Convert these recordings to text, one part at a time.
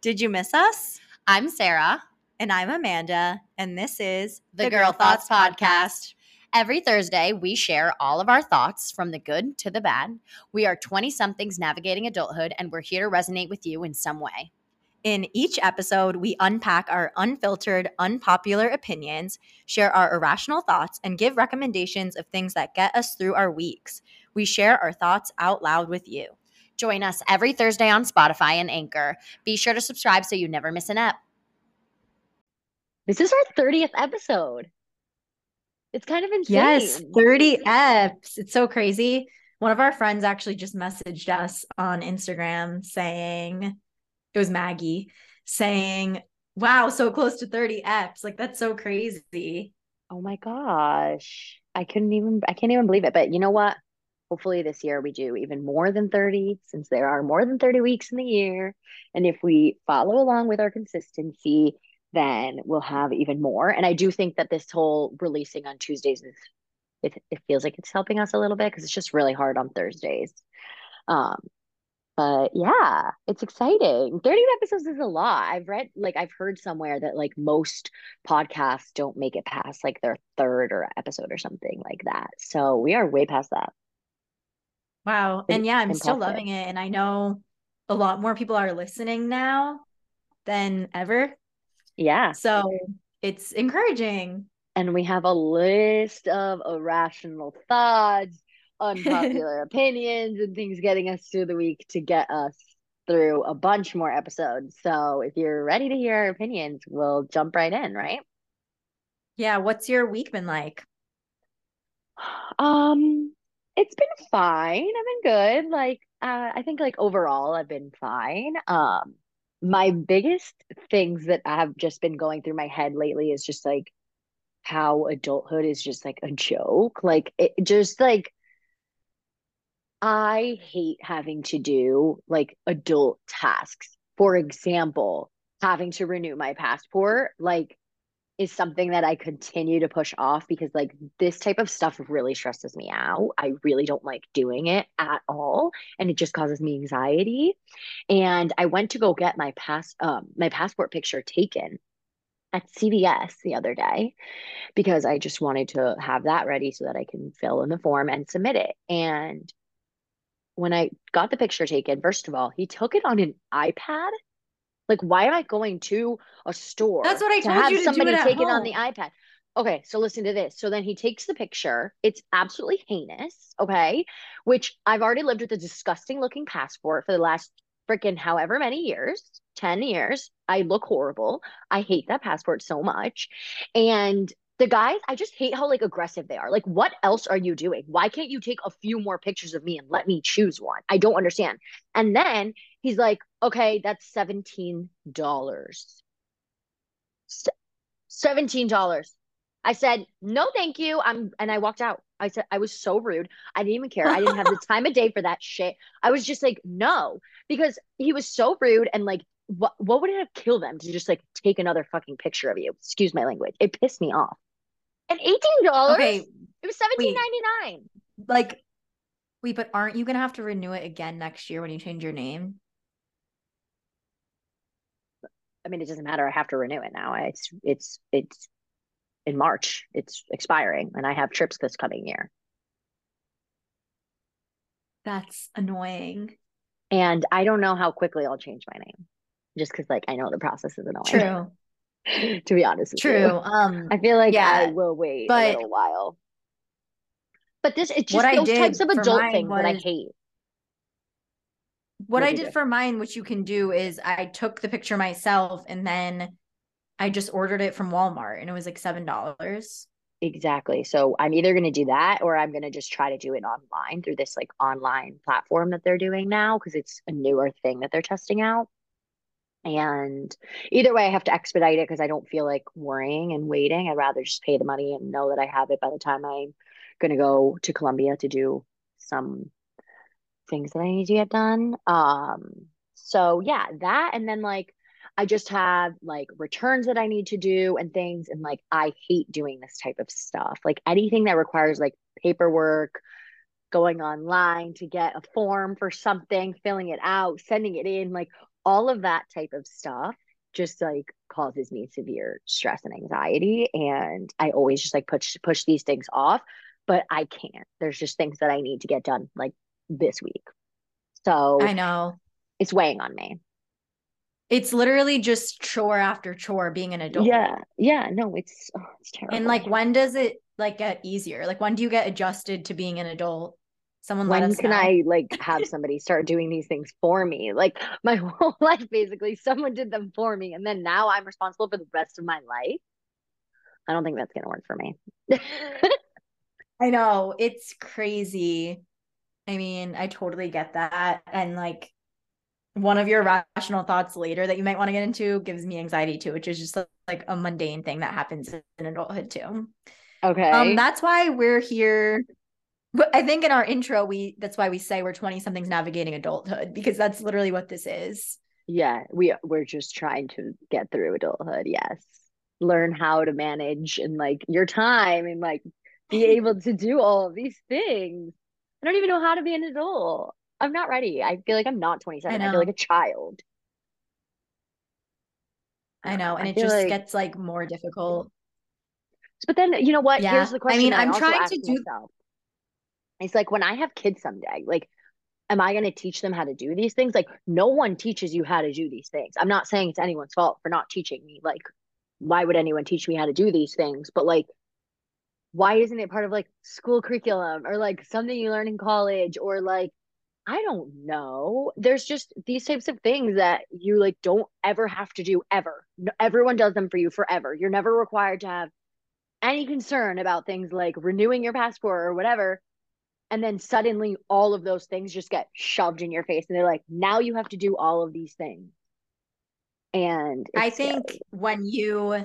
Did you miss us? I'm Sarah, And I'm Amanda, and this is the, Girl, Thoughts, Podcast. Every Thursday, we share all of our thoughts from the good to the bad. We are 20 somethings navigating adulthood, and we're here to resonate with you in some way. In each episode, we unpack our unfiltered, unpopular opinions, share our irrational thoughts, and give recommendations of things that get us through our weeks. We share our thoughts out loud with you. Join us every Thursday on Spotify and Anchor. Be sure to subscribe so you never miss an ep. This is our 30th episode. It's kind of insane. Yes, 30 eps. It's so crazy. One of our friends actually just messaged us on Instagram saying, it was Maggie, saying, wow, so close to 30 eps. Like, that's so crazy. Oh my gosh. I couldn't even, I can't even believe it. But you know what? Hopefully this year we do even more than 30 since there are more than 30 weeks in the year. And if we follow along with our consistency, then we'll have even more. And I do think that this whole releasing on Tuesdays is it, it feels like it's helping us a little bit because it's just really hard on Thursdays. Um, but yeah, it's exciting. 30 episodes is a lot. I've read like I've heard somewhere that like most podcasts don't make it past like their third or episode or something like that. So we are way past that. Wow. And yeah, I'm still loving it. And I know a lot more people are listening now than ever. Yeah. So it's encouraging. And we have a list of irrational thoughts, unpopular opinions, and things getting us through the week to get us through a bunch more episodes. So if you're ready to hear our opinions, we'll jump right in, right? Yeah. What's your week been like? Um, it's been fine. I've been good. Like, uh, I think like overall I've been fine. Um, my biggest things that have just been going through my head lately is just like how adulthood is just like a joke. Like it just like I hate having to do like adult tasks. For example, having to renew my passport, like is something that I continue to push off because like this type of stuff really stresses me out. I really don't like doing it at all and it just causes me anxiety. And I went to go get my pass um my passport picture taken at CVS the other day because I just wanted to have that ready so that I can fill in the form and submit it. And when I got the picture taken, first of all, he took it on an iPad. Like, why am I going to a store That's what I to told have you to do somebody it at take it on the iPad? Okay, so listen to this. So then he takes the picture. It's absolutely heinous, okay? Which I've already lived with a disgusting looking passport for the last freaking however many years 10 years. I look horrible. I hate that passport so much. And the guys, I just hate how like aggressive they are. Like, what else are you doing? Why can't you take a few more pictures of me and let me choose one? I don't understand. And then he's like, okay, that's $17. $17. I said, no, thank you. I'm, and I walked out. I said, I was so rude. I didn't even care. I didn't have the time of day for that shit. I was just like, no, because he was so rude and like, what, what would it have killed them to just like take another fucking picture of you? Excuse my language. It pissed me off. And $18? Okay. It was seventeen ninety nine. Like, wait, but aren't you going to have to renew it again next year when you change your name? I mean, it doesn't matter. I have to renew it now. It's it's it's in March. It's expiring, and I have trips this coming year. That's annoying. And I don't know how quickly I'll change my name, just because like I know the process is annoying. True. to be honest with True. you, Um, I feel like I Yeah, will wait but- a little while. But this it's just I those types of adult things that I hate. what What'd I did do? for mine, which you can do, is I took the picture myself and then I just ordered it from Walmart and it was like seven dollars. Exactly. So I'm either going to do that or I'm going to just try to do it online through this like online platform that they're doing now because it's a newer thing that they're testing out. And either way, I have to expedite it because I don't feel like worrying and waiting. I'd rather just pay the money and know that I have it by the time I'm going to go to Colombia to do some things that I need to get done. Um, so yeah, that and then like I just have like returns that I need to do and things. And like, I hate doing this type of stuff. Like anything that requires like paperwork, going online to get a form for something, filling it out, sending it in. Like, all of that type of stuff just like causes me severe stress and anxiety and i always just like push push these things off but i can't there's just things that i need to get done like this week so I know. it's weighing on me It's literally just chore after chore being an adult. yeah yeah no it's oh, it's terrible And like when does it like get easier? Like when do you get adjusted to being an adult? Someone let when us can know. I like have somebody start doing these things for me? Like my whole life, basically, someone did them for me, and then now I'm responsible for the rest of my life. I don't think that's gonna work for me. I know it's crazy. I mean, I totally get that. And like one of your rational thoughts later that you might want to get into gives me anxiety too, which is just like a mundane thing that happens in adulthood too. okay. Um, that's why we're here. But I think in our intro, we that's why we say we're 20 somethings navigating adulthood, because that's literally what this is. yeah, we we're just trying to get through adulthood. Yes, learn how to manage and like your time and like be able to do all of these things. I don't even know how to be an adult. I'm not ready. I feel like I'm not 27. I, know. feel like a child. I know. And I it just like- gets like more difficult. But then you know what? Yeah. Here's the question. I mean, I'm also trying to do- myself. It's like when I have kids someday, like, am I going to teach them how to do these things? Like, no one teaches you how to do these things. I'm not saying it's anyone's fault for not teaching me. Like, why would anyone teach me how to do these things? But like, why isn't it part of like school curriculum or like something you learn in college or like I don't know. There's just these types of things that you like don't ever have to do ever. Everyone does them for you forever. You're never required to have any concern about things like renewing your passport or whatever. And then suddenly all of those things just get shoved in your face and they're like, now you have to do all of these things. And I think scary. when you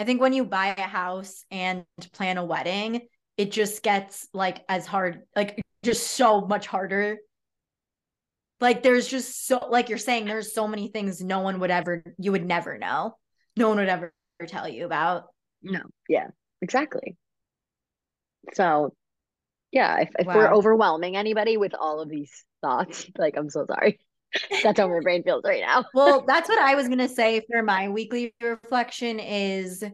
I think when you buy a house and plan a wedding, it just gets like as hard, like just so much harder. Like there's just so like you're saying, there's so many things no one would ever you would never know. No one would ever tell you about. no, yeah, exactly. So yeah, if, if we're overwhelming anybody with all of these thoughts, like I'm so sorry. That's how my brain feels right now. Well, that's what I was gonna say for my weekly reflection is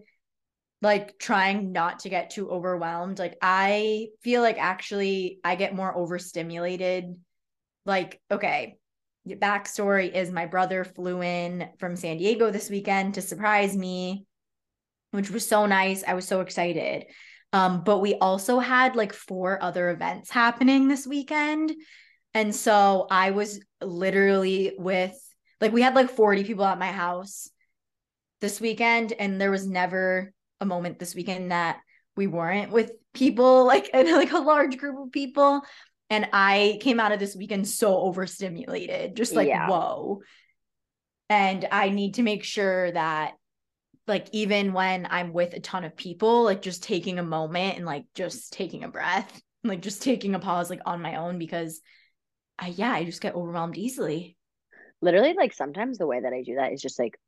like trying not to get too overwhelmed. Like I feel like actually I get more overstimulated. Like, okay, backstory is my brother flew in from San Diego this weekend to surprise me, which was so nice. I was so excited. Um, but we also had like four other events happening this weekend. And so I was literally with like we had like 40 people at my house this weekend and there was never a moment this weekend that we weren't with people like and like a large group of people and I came out of this weekend so overstimulated just like Yeah. whoa and I need to make sure that like even when I'm with a ton of people like just taking a moment and like just taking a breath like just taking a pause like on my own because I yeah I just get overwhelmed easily. Literally, like sometimes the way that I do that is just like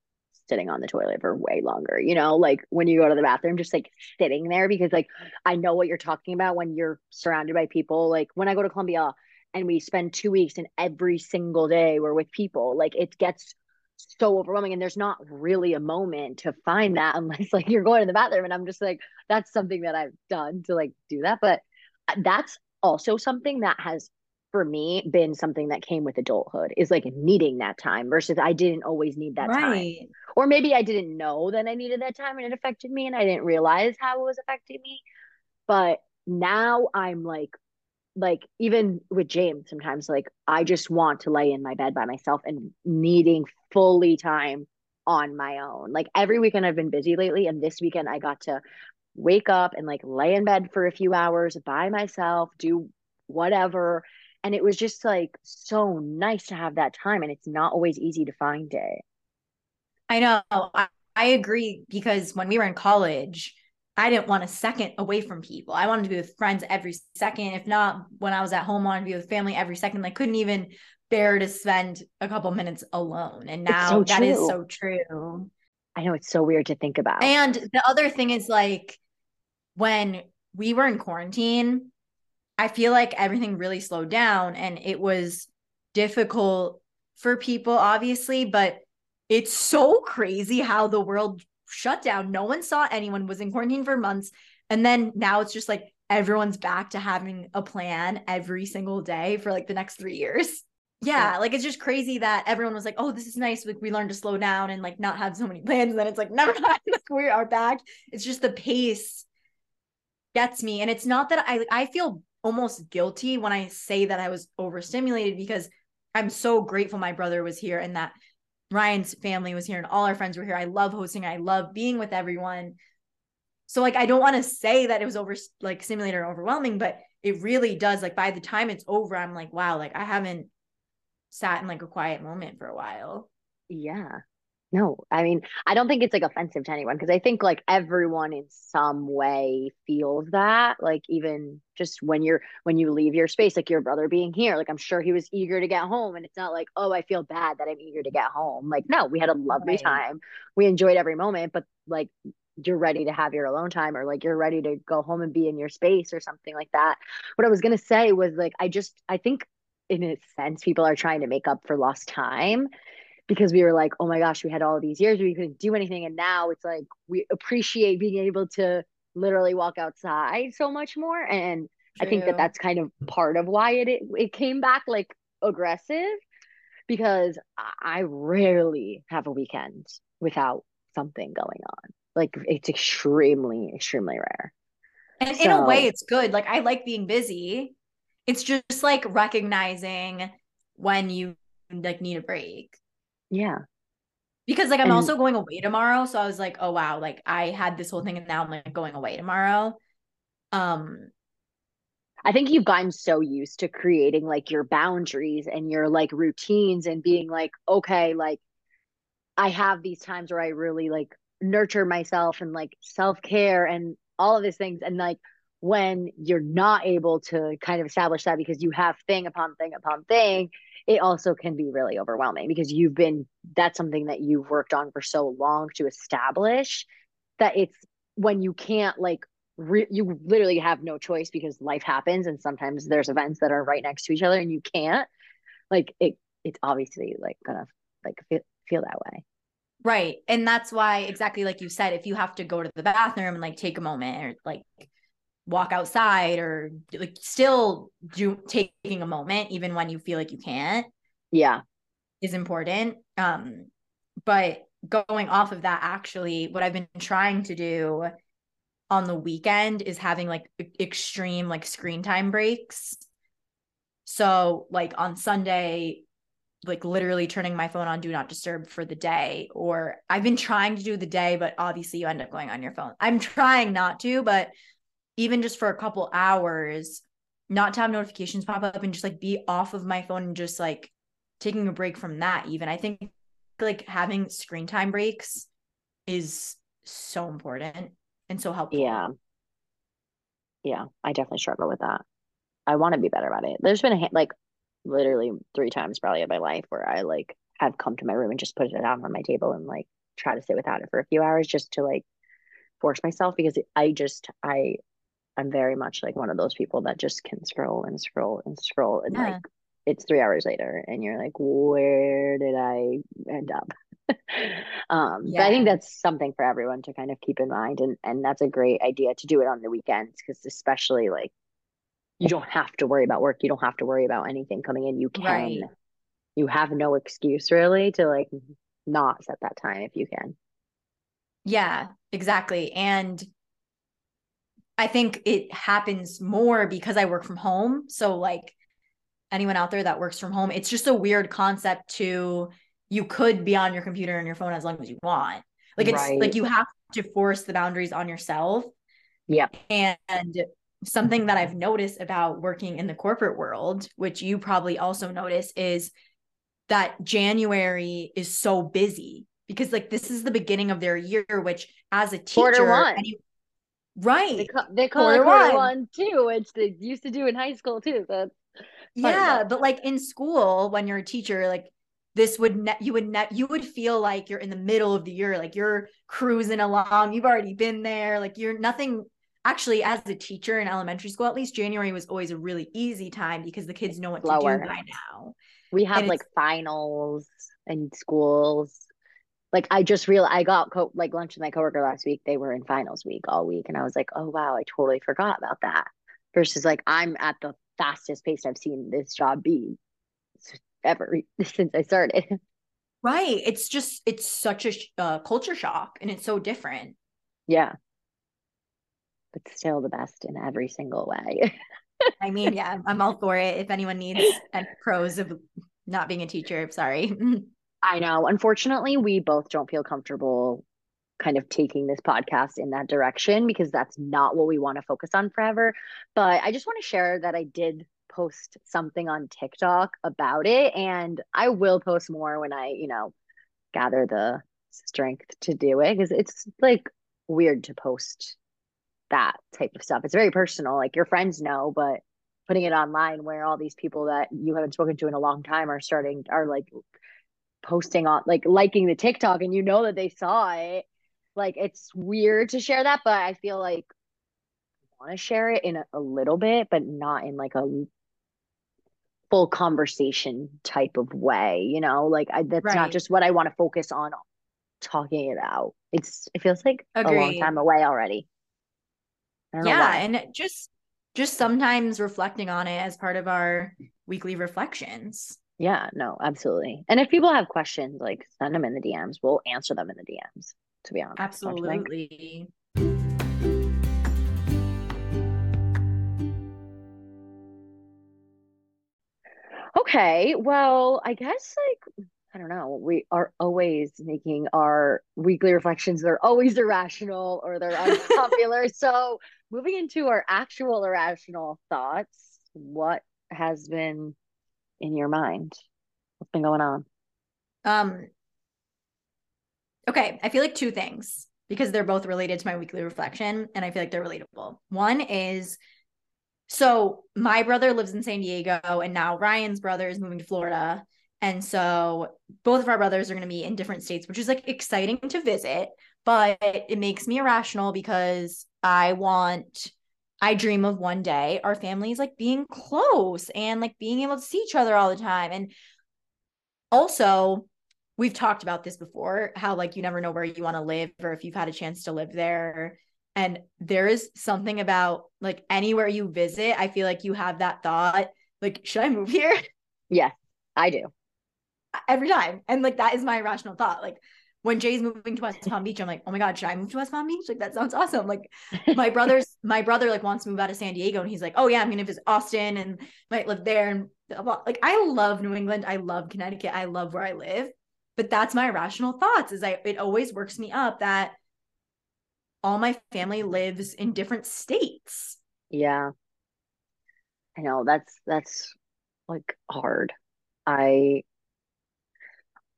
sitting on the toilet for way longer, you know, like when you go to the bathroom, just like sitting there because like I know what you're talking about when you're surrounded by people. Like when I go to Colombia and we spend two weeks and every single day we're with people, like it gets so overwhelming and there's not really a moment to find that unless like you're going to the bathroom and I'm just like that's something that I've done to like do that but uh, that's also something that has for me been something that came with adulthood is like needing that time versus I didn't always need that time. Or maybe I didn't know that I needed that time and it affected me and I didn't realize how it was affecting me but now I'm like like even with James sometimes like I just want to lay in my bed by myself and needing fully time on my own. Like every weekend I've been busy lately and this weekend I got to wake up and like lay in bed for a few hours by myself, do whatever and it was just like so nice to have that time and it's not always easy to find it. I know. I, I agree because when we were in college, I didn't want a second away from people. I wanted to be with friends every second. If not, when I was at home, I wanted to be with family every second. I couldn't even bear to spend a couple minutes alone. And now so that is true. so true. I know it's so weird to think about. And the other thing is like when we were in quarantine, I feel like everything really slowed down and it was difficult for people, obviously, but it's so crazy how the world shut down. No one saw anyone, was in quarantine for months. And then now it's just like everyone's back to having a plan every single day for like the next three years. Yeah, yeah, like it's just crazy that everyone was like, "Oh, this is nice. Like we learned to slow down and like not have so many plans." And then it's like, never mind, like we are back. It's just the pace gets me, and it's not that I I feel almost guilty when I say that I was overstimulated because I'm so grateful my brother was here and that Ryan's family was here and all our friends were here. I love hosting. I love being with everyone. So like I don't want to say that it was over like stimulated or overwhelming, but it really does. Like by the time it's over, I'm like, wow, like I haven't sat in like a quiet moment for a while. Yeah. No, I mean, I don't think it's like offensive to anyone because I think like everyone in some way feels that. Like even just when you're when you leave your space, like your brother being here, like I'm sure he was eager to get home, and it's not like oh I feel bad that I'm eager to get home. Like no, we had a lovely right. time, we enjoyed every moment, but like you're ready to have your alone time or like you're ready to go home and be in your space or something like that. What I was gonna say was like I just I think in a sense people are trying to make up for lost time because we were like, oh my gosh, we had all these years where we couldn't do anything. And now it's like we appreciate being able to literally walk outside so much more. And True. I think that that's kind of part of why it, it, it came back like aggressive because I rarely have a weekend without something going on. Like it's extremely, extremely rare. And so, in a way, it's good. Like I like being busy. It's just like recognizing when you like need a break. Yeah. Because like I'm and, also going away tomorrow. So I was like, oh wow, like I had this whole thing and now I'm like going away tomorrow. Um I think you've gotten so used to creating like your boundaries and your like routines and being like, okay, like I have these times where I really like nurture myself and like self-care and all of these things. And like when you're not able to kind of establish that because you have thing upon thing upon thing, it also can be really overwhelming because you've been that's something that you've worked on for so long to establish that it's when you can't like re- you literally have no choice because life happens and sometimes there's events that are right next to each other and you can't. Like it it's obviously like gonna like feel, feel that way. Right. And that's why exactly like you said if you have to go to the bathroom and like take a moment or like walk outside or like still do taking a moment even when you feel like you can't yeah. is important. Um but going off of that actually what i've been trying to do on the weekend is having like extreme like screen time breaks. So like on sunday like literally turning my phone on do not disturb for the day or i've been trying to do the day but obviously you end up going on your phone. I'm trying not to but even just for a couple hours, not to have notifications pop up and just like be off of my phone and just like taking a break from that. Even I think like having screen time breaks is so important and so helpful. Yeah. Yeah, I definitely struggle with that. I want to be better about it. There's been a like literally three times probably in my life where I like have come to my room and just put it down on my table and like try to sit without it for a few hours just to like force myself because I just I I'm very much like one of those people that just can scroll and scroll and scroll and yeah. like it's three hours later and you're like, where did I end up? um yeah. but I think that's something for everyone to kind of keep in mind and and that's a great idea to do it on the weekends because especially like you don't have to worry about work you don't have to worry about anything coming in you can right. you have no excuse really to like not set that time if you can yeah exactly and I think it happens more because I work from home. So like anyone out there that works from home, it's just a weird concept to you could be on your computer and your phone as long as you want. Like it's right. like you have to force the boundaries on yourself. Yeah. And something that I've noticed about working in the corporate world, which you probably also notice, is that January is so busy because like this is the beginning of their year, which as a teacher, any, Right. They call, they call quarter it quarter one. one too, which they used to do in high school too. Yeah, but like in school, when you're a teacher, like this would ne- you would ne- you would feel like you're in the middle of the year, like you're cruising along. You've already been there, like you're nothing. Actually, as a teacher in elementary school, at least January was always a really easy time because the kids know what Lower. to do by now. We have And like finals and schools. Like I just realized I got co- like lunch with my coworker last week. They were in finals week all week, and I was like, oh wow, I totally forgot about that. Versus like I'm at the fastest pace I've seen this job be ever since I started. Right. It's just it's such a sh- uh, culture shock, and it's so different. Yeah. But still the best in every single way. I mean, yeah, I'm all for it. If anyone needs any pros of not being a teacher, sorry. I know. Unfortunately, we both don't feel comfortable kind of taking this podcast in that direction because that's not what we want to focus on forever. But I just want to share that I did post something on TikTok about it and I will post more when I, you know, gather the strength to do it because it's like weird to post that type of stuff. It's very personal. Like your friends know, but putting it online where all these people that you haven't spoken to in a long time are starting are like posting on like liking the TikTok and you know that they saw it. Like it's weird to share that, but I feel like I want to share it in a, a little bit, but not in like a full conversation type of way, you know? Like I that's not just what I want to focus on talking about. It's it feels like a long time away already. I don't know yeah, and just just sometimes reflecting on it as part of our weekly reflections. Yeah, no, absolutely. And if people have questions, like send them in the DMs. We'll answer them in the DMs, to be honest. don't you think? Absolutely. Okay, well, I guess like I don't know. We are always making our weekly reflections. They're always irrational or they're unpopular. so, moving into our actual irrational thoughts, what has been in your mind? What's been going on? Um okay, I feel like two things because they're both related to my weekly reflection and I feel like they're relatable. One is so my brother lives in San Diego and now Ryan's brother is moving to Florida. And so both of our brothers are going to be in different states, which is like exciting to visit, but it makes me irrational because I want I dream of one day our families like being close and like being able to see each other all the time. And also, we've talked about this before how like you never know where you want to live or if you've had a chance to live there. And there is something about like anywhere you visit, I feel like you have that thought, like, should I move here? Yes, I do. Every time. And like that is my irrational thought. Like when Jay's moving to West Palm Beach, I'm like, oh my God, should I move to West Palm Beach? Like that sounds awesome. Like my brother's my brother like wants to move out of San Diego and he's like, oh yeah, I'm gonna visit Austin and might live there. And like I love New England. I love Connecticut. I love where I live. But that's my irrational thoughts, is I it always works me up that all my family lives in different states. Yeah. I know that's that's like hard. I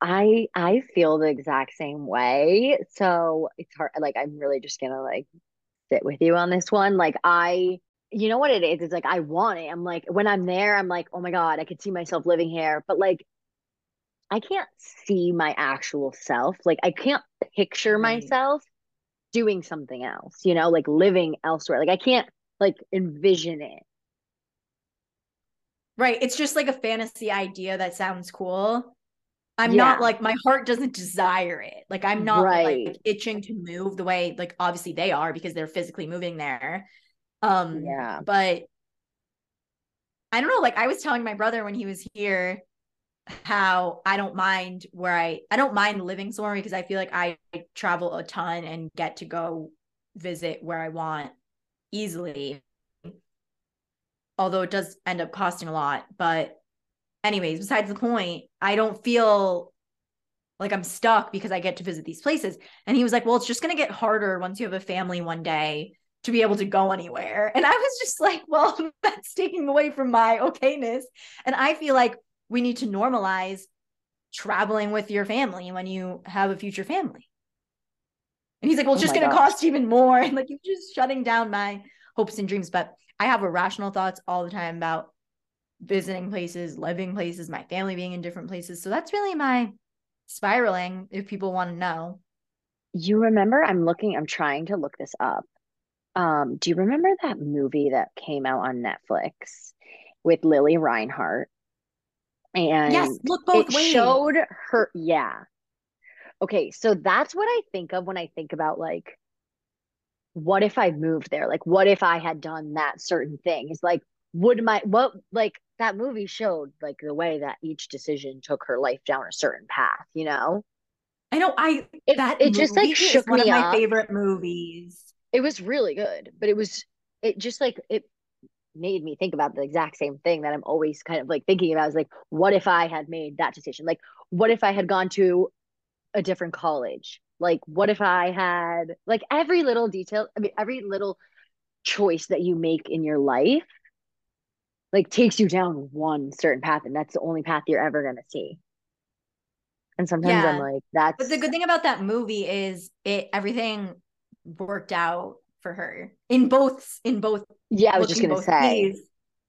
I I feel the exact same way. So it's hard like I'm really just gonna like sit with you on this one. Like I you know what it is? It's like I want it. I'm like when I'm there, I'm like, oh my God, I could see myself living here. But like I can't see my actual self. Like I can't picture myself doing something else, you know, like living elsewhere. Like I can't like envision it. Right. It's just like a fantasy idea that sounds cool. I'm not like my heart doesn't desire it. Like I'm not Right. like itching to move the way like obviously they are because they're physically moving there. Um Yeah. but I don't know, like I was telling my brother when he was here how I don't mind where I I don't mind living somewhere because I feel like I travel a ton and get to go visit where I want easily. Although it does end up costing a lot, but anyways, besides the point, I don't feel like I'm stuck because I get to visit these places. And he was like, Well, it's just going to get harder once you have a family one day to be able to go anywhere. And I was just like, Well, that's taking away from my okayness. And I feel like we need to normalize traveling with your family when you have a future family. And he's like, Well, it's Oh just going to cost even more. And like, you're just shutting down my hopes and dreams. But I have irrational thoughts all the time about visiting places, living places, my family being in different places. So that's really my spiraling if people want to know. You remember, I'm looking, I'm trying to look this up. Um, do you remember that movie that came out on Netflix with Lili Reinhart? And yes, look both it ways. showed her, yeah. Okay, so that's what I think of when I think about like, what if I moved there? Like, what if I had done that certain thing? It's like, would my what like that movie showed like the way that each decision took her life down a certain path, you know? I know I It, that it just like shook one me of my up. favorite movies. It was really good, but it was it just like it made me think about the exact same thing that I'm always kind of like thinking about is like, what if I had made that decision? Like, what if I had gone to a different college? Like, what if I had like every little detail, I mean, every little choice that you make in your life like takes you down one certain path, and that's the only path you're ever gonna see. And sometimes I'm like, that's But the good thing about that movie is it everything worked out for her in both in both yeah, I was just gonna say,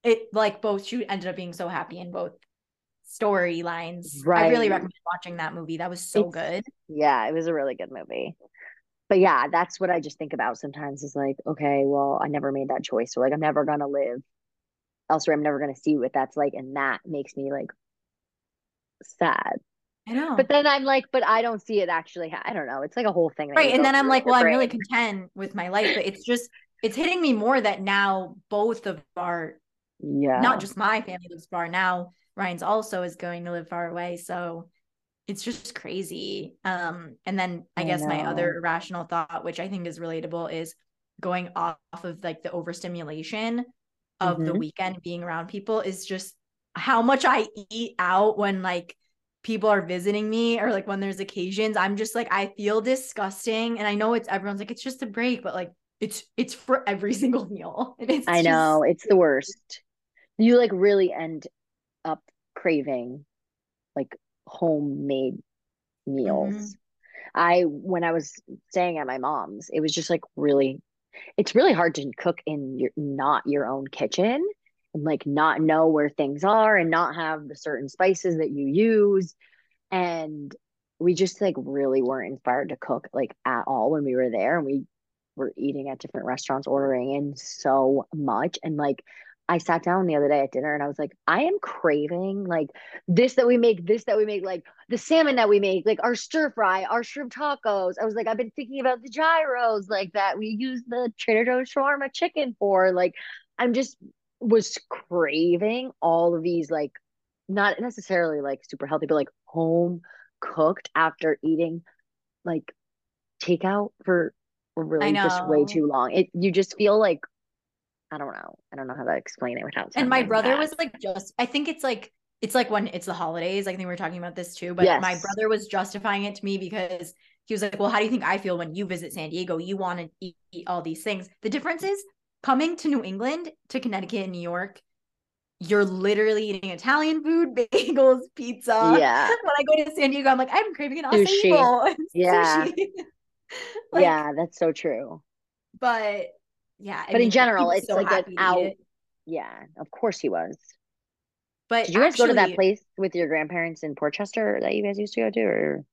it like both she ended up being so happy in both storylines. I really recommend watching that movie. That was so It's- good. yeah, it was a really good movie. But yeah, that's what I just think about sometimes is like, okay, well, I never made that choice. So like I'm never gonna live elsewhere. I'm never gonna see what that's like. And that makes me like sad. I know. But then I'm like, but I don't see it actually. Ha- I don't know. It's like a whole thing. right. And then I'm like, well, I'm really content with my life, but it's just it's hitting me more that now both of our yeah. not just my family lives far now ryan's also is going to live far away so it's just crazy um and then i I guess my other irrational thought which i think is relatable is going off of like the overstimulation of the Mhm. weekend being around people is just how much i eat out when like people are visiting me or like when there's occasions i'm just like i feel disgusting and i know it's everyone's like it's just a break but like it's it's for every single meal I know. just- It's the worst. You like really end up craving like homemade meals. Mhm. I when I was staying at my mom's, it was just like really it's really hard to cook in your not your own kitchen and like not know where things are and not have the certain spices that you use. And we just like really weren't inspired to cook like at all when we were there and we were eating at different restaurants, ordering in so much. And like I sat down the other day at dinner and I was like, I am craving like this that we make, this that we make, like the salmon that we make, like our stir fry, our shrimp tacos. I was like, I've been thinking about the gyros like that we use the Trader Joe's shawarma chicken for. Like, I'm just was craving all of these, like, not necessarily like super healthy, but like home cooked after eating like takeout for really just way too long. It you just feel like I don't know. I don't know how to explain it without and my brother bad. was like just i think it's like it's like when it's the holidays i think we were talking about this too but my brother was justifying it to me because he was like well how do you think i feel when you visit san diego you want to eat, eat all these things the difference is coming to new england to connecticut and new york you're literally eating italian food bagels pizza yeah. when i go to san diego i'm like i'm craving an acai bowl Yeah. sushi. Like, yeah, that's so true. but yeah But in mean, he general, it's so like an happy to eat out. Yeah, of course he was. but Did you guys go to that place with your grandparents in Port Chester that you guys used to go to? Or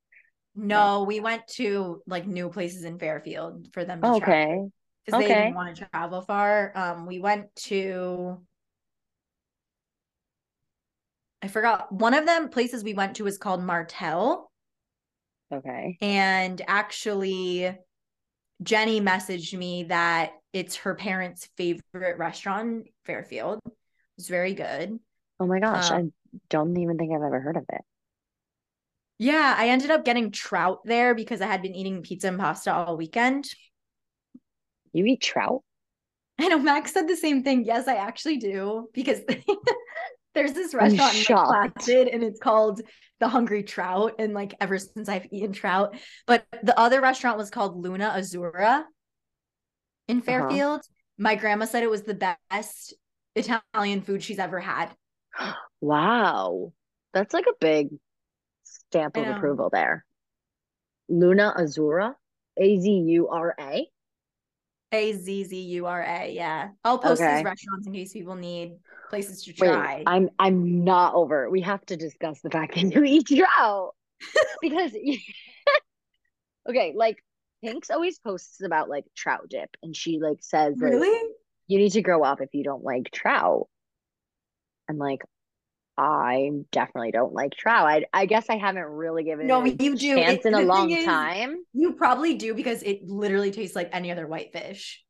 No, we went to like new places in Fairfield for them to oh, okay, because they didn't want to travel far. Um, we went to I forgot one of them places we went to was called Martell okay. and actually Jenny messaged me that it's her parents' favorite restaurant, Fairfield. It was very good. Oh my gosh, Um, I don't even think I've ever heard of it. Yeah, I ended up getting trout there because I had been eating pizza and pasta all weekend. You eat trout? I know Max said the same thing. Yes, I actually do because there's this restaurant in Lake shocked. Placid and it's called The Hungry Trout. And like ever since I've eaten trout, but the other restaurant was called Luna Azura in Uh-huh. Fairfield. My grandma said it was the best Italian food she's ever had. Wow, that's like a big stamp of approval there. Luna Azura, A Z U R A. A Z Z U R A. Yeah. I'll post Okay. these restaurants in case people need places to Wait, try. I'm I'm not over. it. We have to discuss the fact that you eat trout because okay, like Pink's always posts about like trout dip, and she like says like really? you need to grow up if you don't like trout. And like I definitely don't like trout. I, I guess I haven't really given No, it a you do. chance It- in a long is- time. You probably do because it literally tastes like any other whitefish.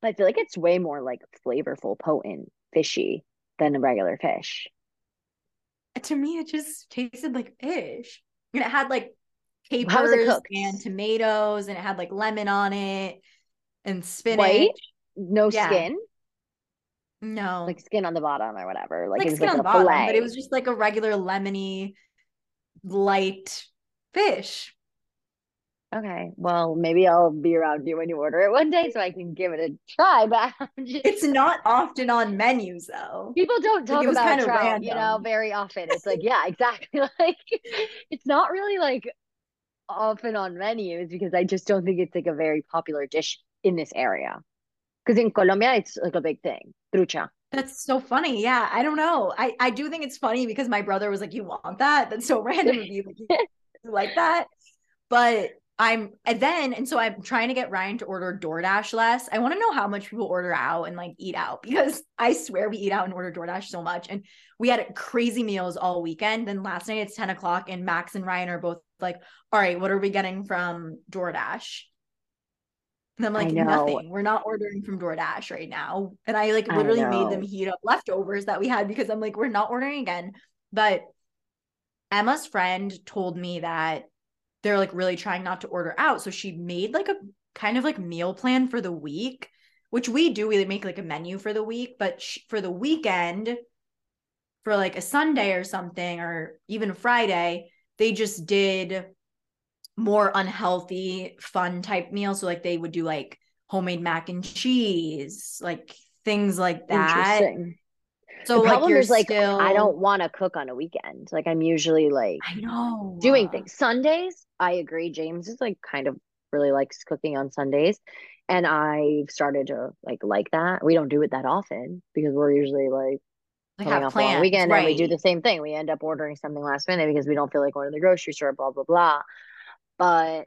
But I feel like it's way more like flavorful, potent, fishy than a regular fish. To me, it just tasted like fish. And it had like capers How was it cooked? and tomatoes, and it had like lemon on it and spinach. White? No Yeah. skin, No, like skin on the bottom or whatever. Like, like skin like on the bottom, fillet. but it was just like a regular lemony, light fish. Okay, well, maybe I'll be around you when you order it one day so I can give it a try. But just, It's not often on menus though. people don't Like, talk it was about trout, you know, very often. It's like, yeah, exactly. Like, it's not really like often on menus because I just don't think it's like a very popular dish in this area. Because in Colombia, it's like a big thing. Trucha. That's so funny. Yeah, I don't know. I I do think it's funny because my brother was like, "You want that?" That's so random of you. Like, you like that? But I'm and then and so I'm trying to get Ryan to order DoorDash less. I want to know how much people order out and like eat out because I swear we eat out and order DoorDash so much. And we had crazy meals all weekend. Then last night it's 10 o'clock and Max and Ryan are both like, all right, what are we getting from DoorDash? And I'm like, nothing. We're not ordering from DoorDash right now. And I like I literally made them heat up leftovers that we had because I'm like, we're not ordering again. But Emma's friend told me that they're like really trying not to order out. So she made like a kind of like meal plan for the week, which we do. We make like a menu for the week, but sh- for the weekend, for like a Sunday or something, or even Friday, they just did more unhealthy, fun type meals. So like they would do like homemade mac and cheese, like things like that. Interesting. So the like problem you're is like still I don't want to cook on a weekend. Like I'm usually like I know doing things. Sundays, I agree. James is like kind of really likes cooking on Sundays. And I've started to like like that. We don't do it that often because we're usually like like coming have off a long plans, weekend and we do the same thing. We end up ordering something last minute because we don't feel like going to the grocery store, blah, blah, blah. But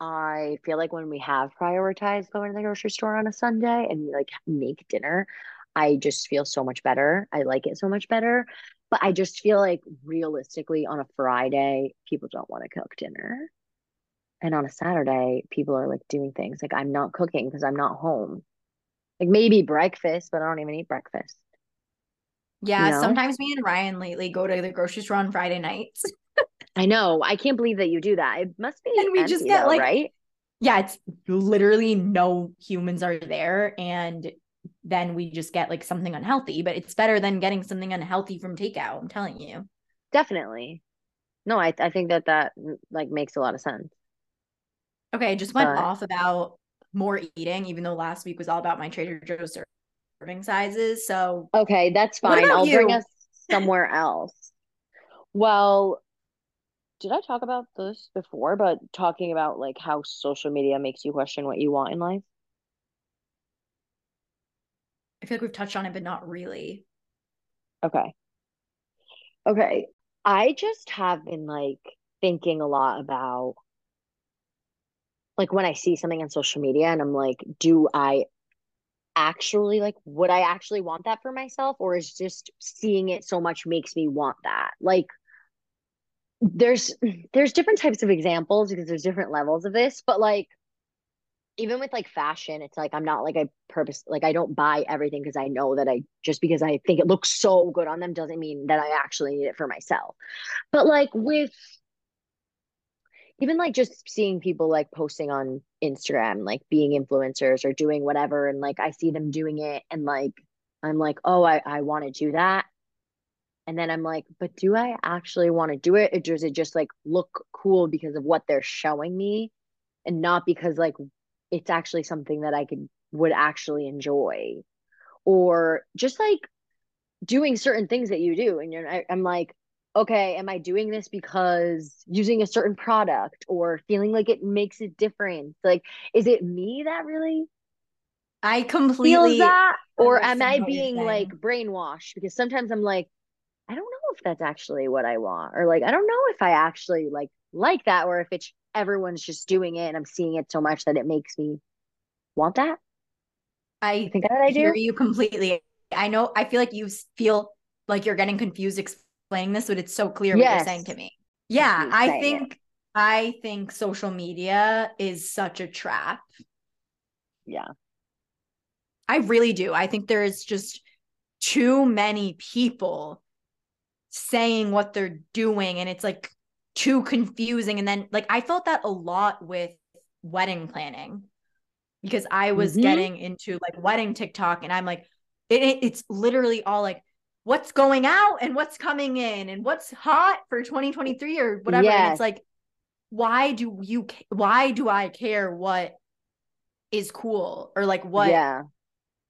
I feel like when we have prioritized going to the grocery store on a Sunday and we like make dinner, I just feel so much better. I like it so much better. But I just feel like realistically on a Friday, people don't want to cook dinner. And on a Saturday, people are like doing things like I'm not cooking because I'm not home. Like maybe breakfast, but I don't even eat breakfast. Yeah, you know? sometimes me and Ryan lately go to the grocery store on Friday nights. I know. I can't believe that you do that. It must be And we just get, though, like- right? yeah, it's literally no humans are there and then we just get like something unhealthy, but it's better than getting something unhealthy from takeout, I'm telling you. Definitely. No, I I think that that mm, like makes a lot of sense. Okay, I just went But- off about more eating even though last week was all about my Trader Joe's serving sizes. So, Okay, that's fine. I'll bring us somewhere else. Well, did I talk about this before? But talking about like how social media makes you question what you want in life. I feel like we've touched on it but not really. Okay. Okay. I just have been like thinking a lot about like when I see something on social media and I'm like, do I actually like would I actually want that for myself or is just seeing it so much makes me want that? Like there's there's different types of examples because there's different levels of this, but like even with like fashion, it's like I'm not like I purpose like I don't buy everything because I know that I just because I think it looks so good on them doesn't mean that I actually need it for myself. But like with even like just seeing people like posting on Instagram, like being influencers or doing whatever, and like I see them doing it and like I'm like, oh, I, I want to do that. And then I'm like, but do I actually want to do it? Or does it just like look cool because of what they're showing me and not because like it's actually something that I could would actually enjoy? Or just like doing certain things that you do. And you're I, I'm like, okay, am I doing this because using a certain product or feeling like it makes a difference? Like, is it me that really I feels completely that? Or am I being like brainwashed? Because sometimes I'm like, I don't know if that's actually what I want. Or like, I don't know if I actually like like that or if it's everyone's just doing it and I'm seeing it so much that it makes me want that. I You think that I hear do? you completely. I know I feel like you feel like you're getting confused explaining this, but it's so clear what you're saying to me. Yeah, I think it. I think social media is such a trap. Yeah. I really do. I think there's just too many people saying what they're doing and it's like too confusing and then like I felt that a lot with wedding planning because I was mm-hmm. getting into like wedding TikTok and I'm like it, it's literally all like what's going out and what's coming in and what's hot for 2023 or whatever yes. and it's like why do you why do I care what is cool or like what yeah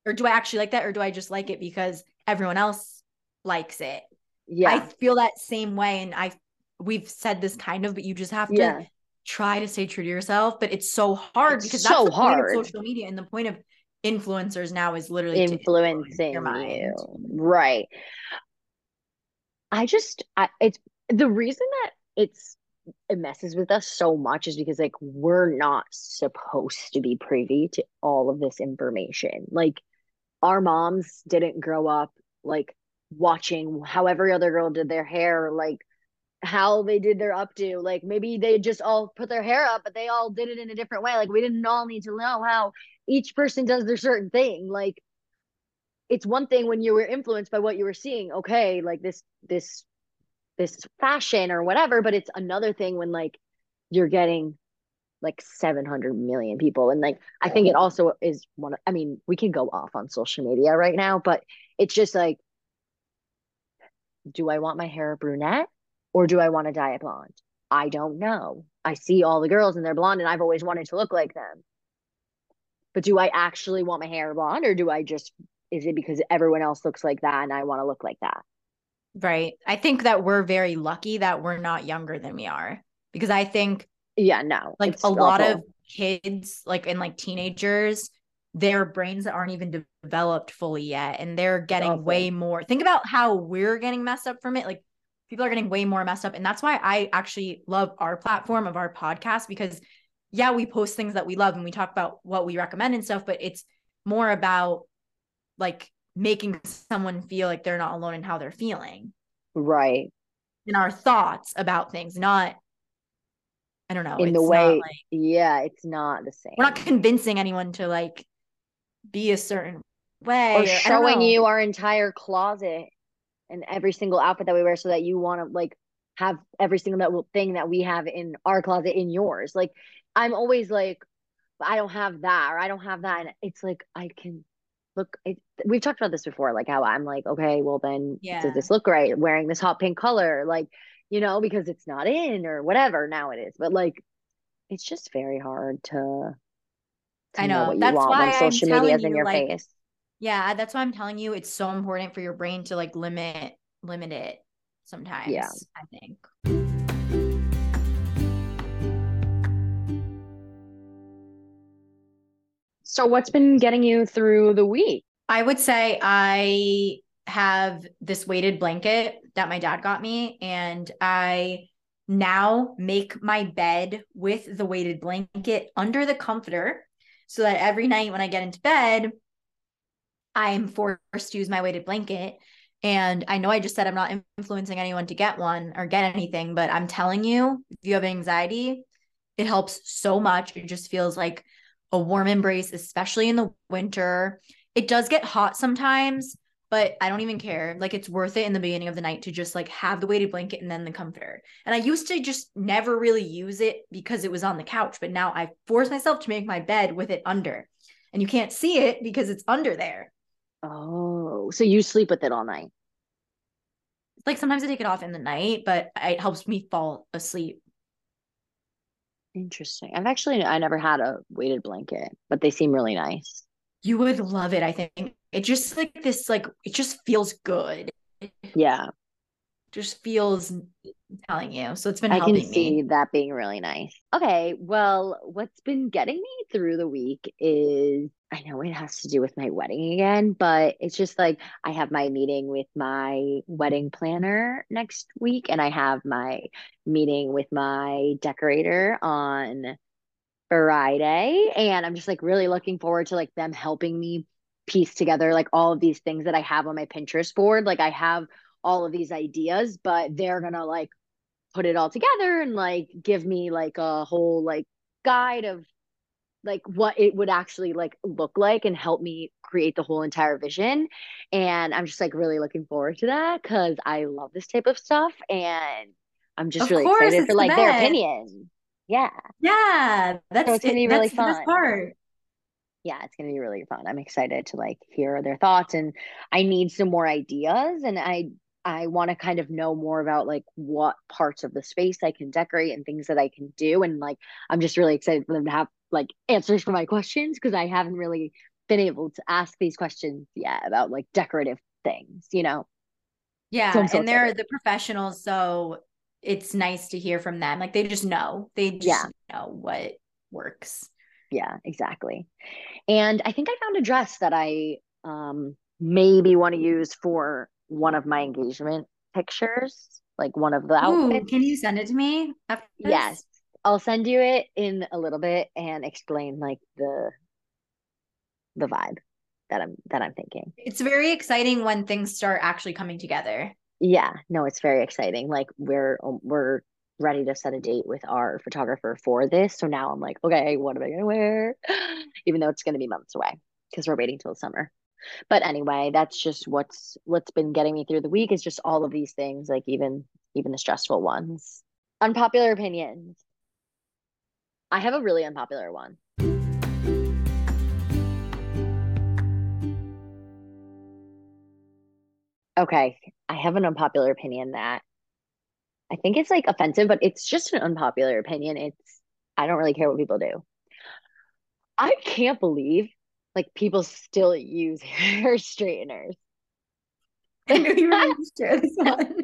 or do I actually like that or do I just like it because everyone else likes it yeah I feel that same way and I we've said this kind of but you just have to yeah. try to stay true to yourself but it's so hard it's because so that's the hard. point of social media and the point of influencers now is literally influencing your mind. you. Right. I just I, it's the reason that it's it messes with us so much is because like we're not supposed to be privy to all of this information. Like our moms didn't grow up like watching how every other girl did their hair like how they did their updo. Like maybe they just all put their hair up but they all did it in a different way. Like we didn't all need to know how each person does their certain thing. Like it's one thing when you were influenced by what you were seeing. Okay like this this this fashion or whatever but it's another thing when like you're getting like 700 million people. And like i think it also is one i mean we can go off on social media right now but it's just like do i want my hair brunette or do i want to dye it blonde? I don't know. I see all the girls and they're blonde and i've always wanted to look like them. But do i actually want my hair blonde or do i just is it because everyone else looks like that and i want to look like that? Right. I think that we're very lucky that we're not younger than we are because i think yeah no like a lot of kids like and like teenagers their brains aren't even developed fully yet and they're getting way more think about how we're getting messed up from it like people are getting way more messed up and that's why i actually love our platform of our podcast because yeah we post things that we love and we talk about what we recommend and stuff but it's more about like making someone feel like they're not alone in how they're feeling right in our thoughts about things not I don't know. In the way, like, yeah, it's not the same. We're not convincing anyone to like be a certain way or, or showing you our entire closet and every single outfit that we wear so that you want to like have every single that thing that we have in our closet in yours. Like I'm always like, I don't have that or I don't have that, and it's like I can look. It, we've talked about this before, like how I'm like, okay, well then, yeah. does this look right wearing this hot pink color? Like you know, because it's not in or whatever now it is. But like, it's just very hard to. to I know, know what that's you why when social media is in your like, face. Yeah, that's why I'm telling you. It's so important for your brain to like limit limit it sometimes. Yeah, I think. So, what's been getting you through the week? I would say I have this weighted blanket that my dad got me and I now make my bed with the weighted blanket under the comforter so that every night when I get into bed I am forced to use my weighted blanket and I know I just said I'm not influencing anyone to get one or get anything but I'm telling you if you have anxiety it helps so much it just feels like a warm embrace especially in the winter it does get hot sometimes but I don't even care. Like it's worth it in the beginning of the night to just like have the weighted blanket and then the comforter. And I used to just never really use it because it was on the couch, but now I force myself to make my bed with it under. And you can't see it because it's under there. Oh, so you sleep with it all night? Like sometimes I take it off in the night, but it helps me fall asleep. Interesting. I've actually I never had a weighted blanket, but they seem really nice. You would love it, I think it just like this like it just feels good yeah just feels telling you so it's been i can see me. that being really nice okay well what's been getting me through the week is i know it has to do with my wedding again but it's just like i have my meeting with my wedding planner next week and i have my meeting with my decorator on friday and i'm just like really looking forward to like them helping me piece together like all of these things that I have on my Pinterest board. Like I have all of these ideas, but they're gonna like put it all together and like give me like a whole like guide of like what it would actually like look like and help me create the whole entire vision. And i'm just like really looking forward to that because i love this type of stuff and i'm just Of really course, excited for the like their opinion. Yeah. Yeah, that's it's gonna be really fun. part. yeah it's gonna be really fun. I'm excited to like hear their thoughts and i need some more ideas and i i want to kind of know more about like what parts of the space i can decorate and things that i can do and like i'm just really excited for them to have like answers for my questions because i haven't really been able to ask these questions yet about like decorative things you know Yeah, So so and they're the professionals, so it's nice to hear from them. Like they just know. They just Yeah. know what works. yeah exactly and i think i found a dress that i um maybe want to use for one of my engagement pictures like one of the Ooh, outfits can you send it to me after? Yes. I'll send you it in a little bit and explain like the the vibe that I'm that I'm thinking. It's very exciting when things start actually coming together. Yeah, no, it's very exciting. Like we're um, we're ready to set a date with our photographer for this. So now I'm like, okay, what am I gonna wear? Even though it's gonna be months away because we're waiting till the summer. But anyway, that's just what's what's been getting me through the week is just all of these things, like even even the stressful ones. Unpopular opinions. I have a really unpopular one. Okay, I have an unpopular opinion that I think it's like offensive, but it's just an unpopular opinion. It's I don't really care what people do. I can't believe like people still use hair straighteners I knew you were going to share this one.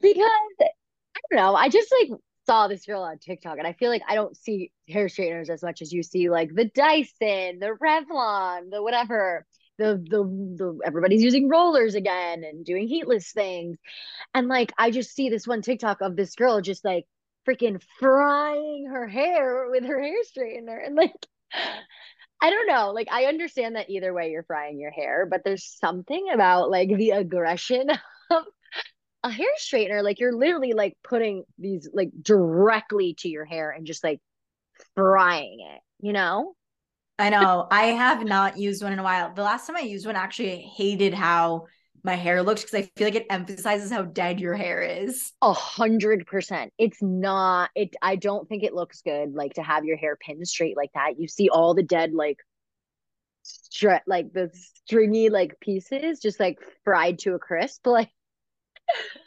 because I don't know. I just like saw this girl on TikTok and I feel like I don't see hair straighteners as much as you see like the Dyson, the Revlon, the whatever. The, the the everybody's using rollers again and doing heatless things. And like I just see this one TikTok of this girl just like freaking frying her hair with her hair straightener and like I don't know. Like I understand that either way you're frying your hair, but there's something about like the aggression of a hair straightener. Like you're literally like putting these like directly to your hair and just like frying it, you know? I know. I have not used one in a while. The last time I used one, actually, I hated how my hair looked because I feel like it emphasizes how dead your hair is. A hundred percent. It's not it I don't think it looks good like to have your hair pinned straight like that. You see all the dead like stri- like the stringy like pieces just like fried to a crisp. Like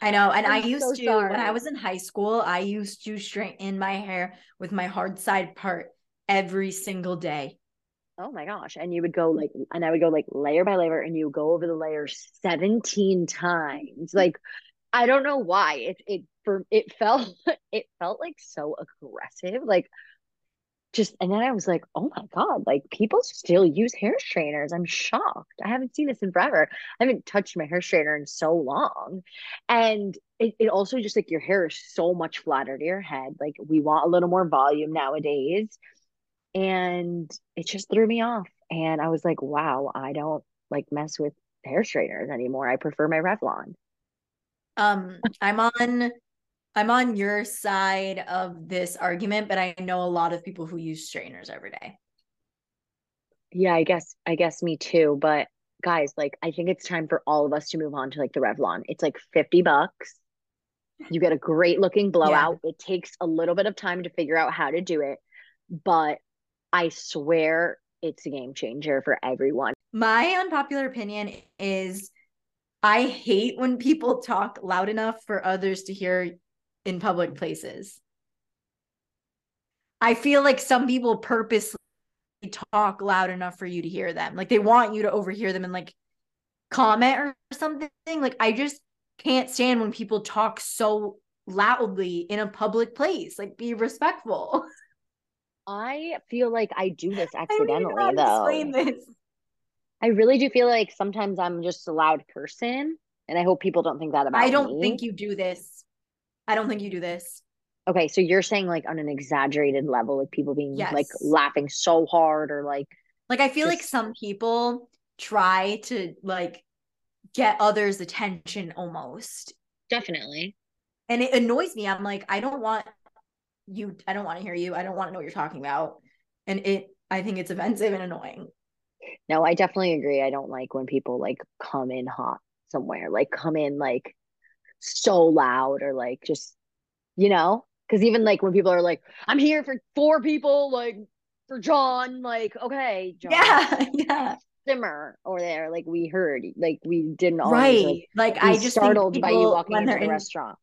I know. And I I'm used so to, when I was in high school, I used to straighten my hair with my hard side part every single day. Oh my gosh. And you would go like, and I would go like layer by layer, and you go over the layers 17 times. Like, I don't know why. It it for it felt it felt like so aggressive. Like just and then I was like, oh my God, like people still use hair straighteners. I'm shocked. I haven't seen this in forever. I haven't touched my hair straightener in so long. And it, it also just like your hair is so much flatter to your head. Like we want a little more volume nowadays and it just threw me off. And I was like, wow, I don't like mess with hair straighteners anymore. I prefer my Revlon. Um, I'm on I'm on your side of this argument, but I know a lot of people who use straighteners every day. Yeah, I guess I guess me too. But guys, like I think it's time for all of us to move on to like the Revlon. It's like 50 bucks. You get a great looking blowout. It takes a little bit of time to figure out how to do it, but I swear it's a game changer for everyone. My unpopular opinion is I hate when people talk loud enough for others to hear in public places. I feel like some people purposely talk loud enough for you to hear them. Like they want you to overhear them and like comment or something. Like I just can't stand when people talk so loudly in a public place. Like be respectful. I feel like I do this I don't even know how accidentally to explain though. this. I really do feel like sometimes I'm just a loud person, and I hope people don't think that about me. I don't me. think you do this. I don't think you do this. Okay, so you're saying like on an exaggerated level, like people being like laughing so hard or like Like I feel like some people try to like get others' attention almost. Definitely. And it annoys me. I'm like, I don't want you, I don't want to hear you. I don't want to know what you're talking about. And it, I think it's offensive and annoying. No, I definitely agree. I don't like when people like come in hot somewhere, like come in like so loud or like just, you know, because even like when people are like, I'm here for four people, like for John, like, okay, John. Yeah. Yeah. Simmer over there, like we heard, like we didn't always, right. Like, Like, I just startled by you walking into the in- restaurant.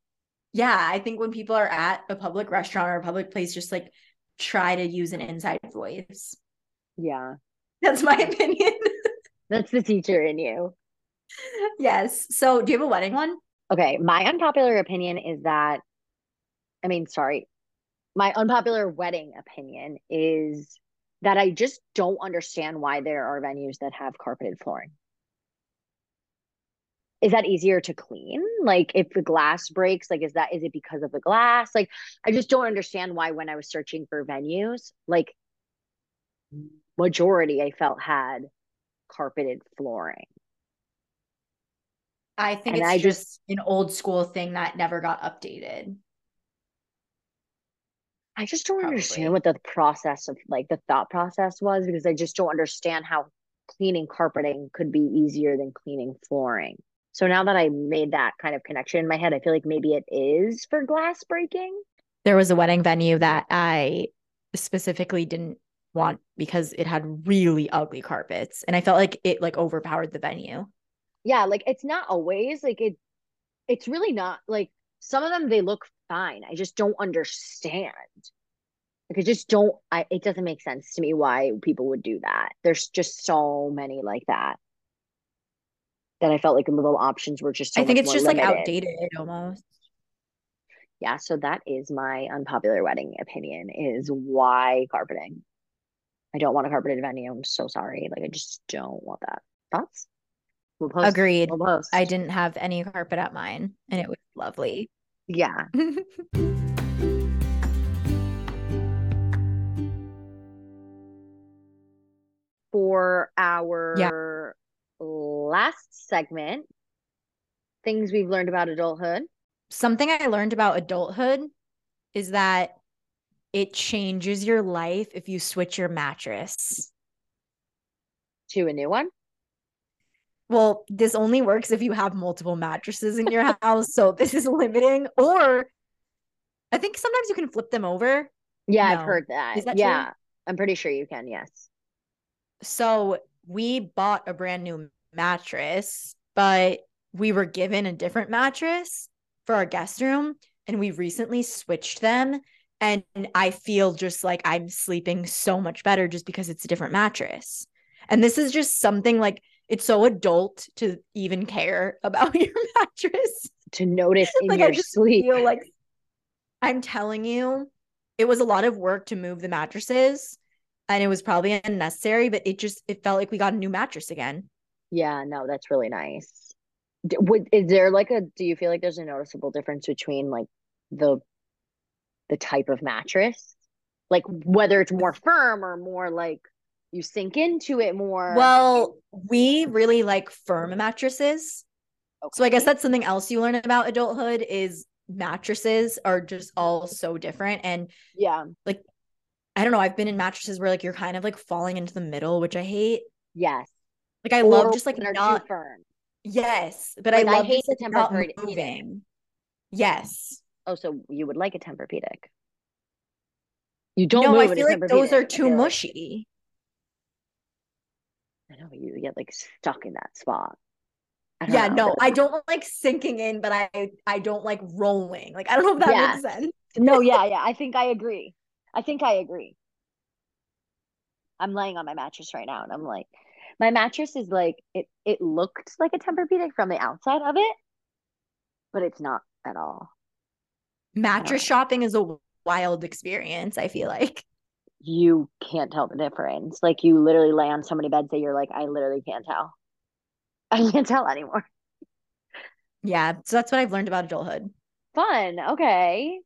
Yeah, I think when people are at a public restaurant or a public place, just like try to use an inside voice. Yeah, That's my opinion. that's the teacher in you. yes. So, do you have a wedding one? Okay, my unpopular opinion is that, I mean, sorry, my unpopular wedding opinion is that I just don't understand why there are venues that have carpeted flooring. Is that easier to clean? Like if the glass breaks, like is that is it because of the glass? Like I just don't understand why when I was searching for venues, like majority I felt had carpeted flooring. I think And it's I just, just- an old school thing that never got updated. I just don't Probably. understand what the process of like the thought process was because I just don't understand how cleaning carpeting could be easier than cleaning flooring. So now that I made that kind of connection in my head, I feel like maybe it is for glass breaking. There was a wedding venue that I specifically didn't want because it had really ugly carpets and I felt like it like overpowered the venue. Yeah, like it's not always like it it's really not like some of them they look fine. I just don't understand. Like I just don't I it doesn't make sense to me why people would do that. There's just so many like that. That I felt like the little options were just so I think it's just like outdated almost. Yeah, so that is my unpopular wedding opinion is why carpeting. I don't want a carpeted venue. I'm so sorry. Like I just don't want that. Thoughts? We'll post. Agreed. We'll post. I didn't have any carpet at mine and it was lovely. Yeah. For our last segment, things we've learned about adulthood. Something I learned about adulthood is that it changes your life if you switch your mattress. To a new one. Well, this only works if you have multiple mattresses in your house. So this is limiting. Or I think sometimes you can flip them over. Yeah, I've heard that. That true? yeah, I'm pretty sure you can. Yes. So we bought a brand new mattress, but we were given a different mattress for our guest room and we recently switched them. And I feel just like I'm sleeping so much better just because it's a different mattress. And this is just something like it's so adult to even care about your mattress. To notice in like your I just sleep. feel like I'm telling you, it was a lot of work to move the mattresses and it was probably unnecessary, but it just it felt like we got a new mattress again. Yeah, no, that's really nice. Would is there like a do you feel like there's a noticeable difference between like the the type of mattress? Like whether it's more firm or more like you sink into it more. Well, we really like firm mattresses. So I guess that's something else you learn about adulthood is mattresses are just all so different and yeah, Like I don't know, I've been in mattresses where like you're kind of like falling into the middle, which I hate. yes. Like I Or love just like not firm. yes, but Like, I I hate the like, moving. Yes. Oh, so you would like a Tempur-Pedic? You don't no, move I a feel like those are too mushy. I know you get like stuck in that spot. Yeah, know. no, I don't like sinking in, but I I don't like rolling. Like I don't know if that Yes. makes sense. No, yeah, yeah. I think I agree. I think I agree. I'm laying on my mattress right now and I'm like, my mattress is like it it looked like a Tempur-Pedic from the outside of it, but it's not at all. Mattress shopping is a wild experience, I feel like. You can't tell the difference. Like you literally lay on so many beds that you're like, I literally can't tell. I can't tell anymore. Yeah, so that's what I've learned about adulthood. Fun. Okay.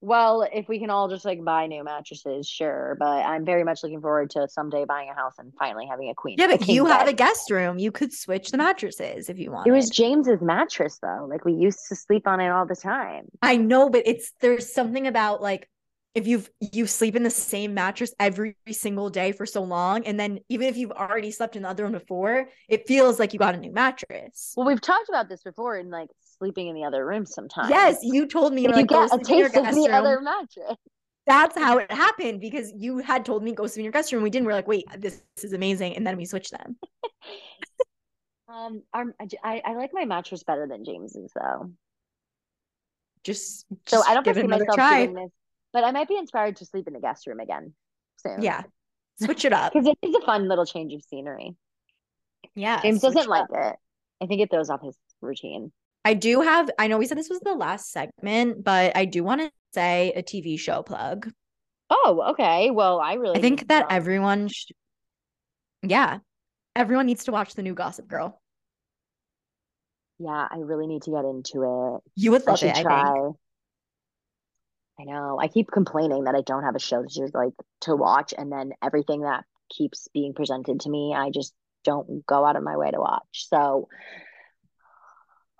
Well, if we can all just like buy new mattresses, sure. But I'm very much looking forward to someday buying a house and finally having a queen. Yeah, but you have a guest room. You could switch the mattresses if you want. It was James's mattress though. Like we used to sleep on it all the time. I know, but it's there's something about like if you've you sleep in the same mattress every single day for so long, and then even if you've already slept in the other one before, it feels like you got a new mattress. Well, we've talked about this before in like sleeping in the other room sometimes. Yes, you told me you, you like go get a sleep in your taste of the room. other mattress. That's how it happened because you had told me go sleep in your guest room. We didn't. We're like, wait, this, is amazing, and then we switched them. Um, our, I I like my mattress better than James's though. Just, So I don't foresee myself try. doing this, but I might be inspired to sleep in the guest room again soon. Yeah, switch it up. because it is a fun little change of scenery. Yeah, James doesn't like it. I think it throws off his routine. I do have. I know we said this was the last segment, but I do want to say a TV show plug. Oh, okay. Well, I really I think that everyone, sh- yeah, everyone needs to watch the new Gossip Girl. yeah, I really need to get into it. You would love should it. I try. think. I know. I keep complaining that I don't have a show to like to watch, and then everything that keeps being presented to me, I just don't go out of my way to watch. So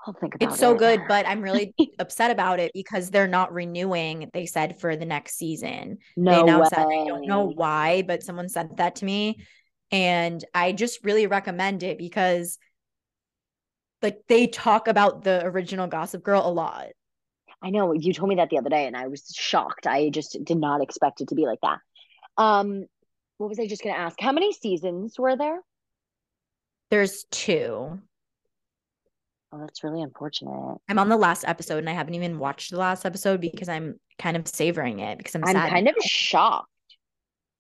I'll think about it. It's so good, but I'm really upset about it because they're not renewing. They said for the next season. they no announced way. that. I don't know why, but someone sent that to me. And I just really recommend it because like they talk about the original Gossip Girl a lot. I know you told me that the other day, and I was shocked. I just did not expect it to be like that. Um, what was I just gonna ask? How many seasons were there? There's two. Oh, that's really unfortunate. I'm on the last episode and I haven't even watched the last episode because I'm kind of savoring it because I'm, I'm kind of shocked.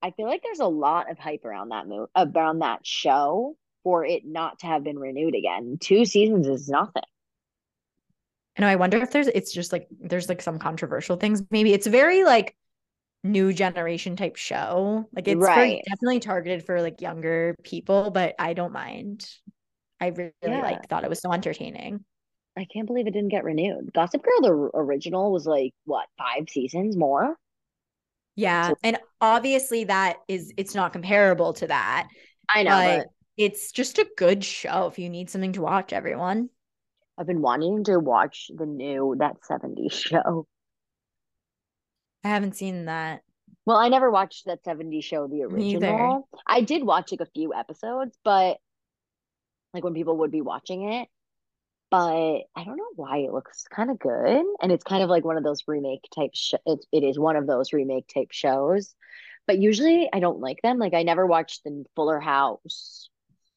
I feel like there's a lot of hype around that move around that show for it not to have been renewed again. Two seasons is nothing. I know. I wonder if there's it's just like there's like some controversial things. Maybe it's very like new generation type show. Like it's Right. definitely targeted for like younger people, but I don't mind. I really Yeah. like thought it was so entertaining. I can't believe it didn't get renewed. Gossip Girl, the original, was like what five seasons more? Yeah. So- And obviously that is it's not comparable to that, I know, but but it's just a good show if you need something to watch, everyone. I've been wanting to watch the new that 70s show. I haven't seen that. Well, I never watched that 70s show, the original. I did watch like a few episodes, but like when people would be watching it. But I don't know why it looks kind of good. And it's kind of like one of those remake type sh it, it is one of those remake type shows. But usually I don't like them. Like I never watched the Fuller House.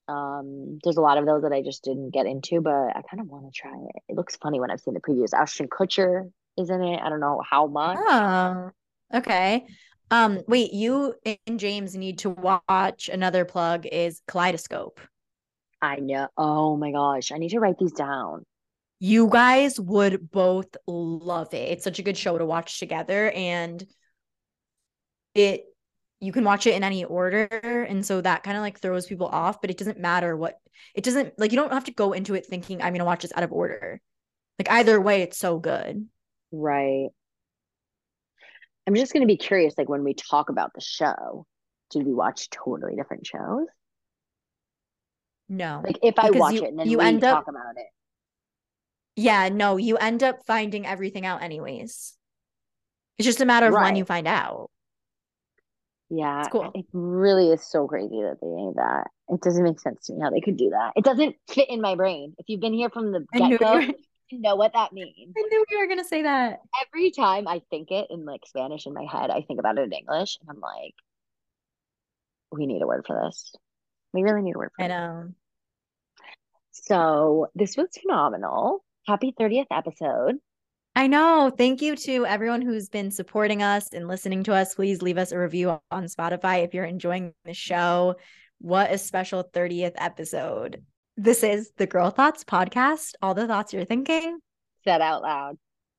Um, there's a lot of those that I just didn't get into, but I kind of want to try it. It looks funny when I've seen the previews. Ashton Kutcher is in it. I don't know how much. Oh, okay. Um, wait, you and James need to watch another plug is Kaleidoscope. I know. Oh my gosh. I need to write these down. You guys would both love it. It's such a good show to watch together and it you can watch it in any order and so that kind of like throws people off, but it doesn't matter what it doesn't like you don't have to go into it thinking I'm going to watch this out of order. Like either way it's so good. Right. I'm just going to be curious, like when we talk about the show, do we watch totally different shows? No. Like if I watch you- it and then you we end up- talk about it. Yeah, no, you end up finding everything out anyways. It's just a matter of when you find out. Yeah, It's cool. it really is so crazy that they made that. It doesn't make sense to me how they could do that. It doesn't fit in my brain. If you've been here from the get-go, you know what that means. I knew you were gonna say that. Every time I think it in like Spanish in my head, I think about it in English, and I'm like, we need a word for this. We really need a word for I this. know. So this was phenomenal. Happy 30th episode. I know. Thank you to everyone who's been supporting us and listening to us. Please leave us a review on Spotify if you're enjoying the show. What a special 30th episode. This is the Girl Thoughts podcast. All the thoughts you're thinking. Said out loud.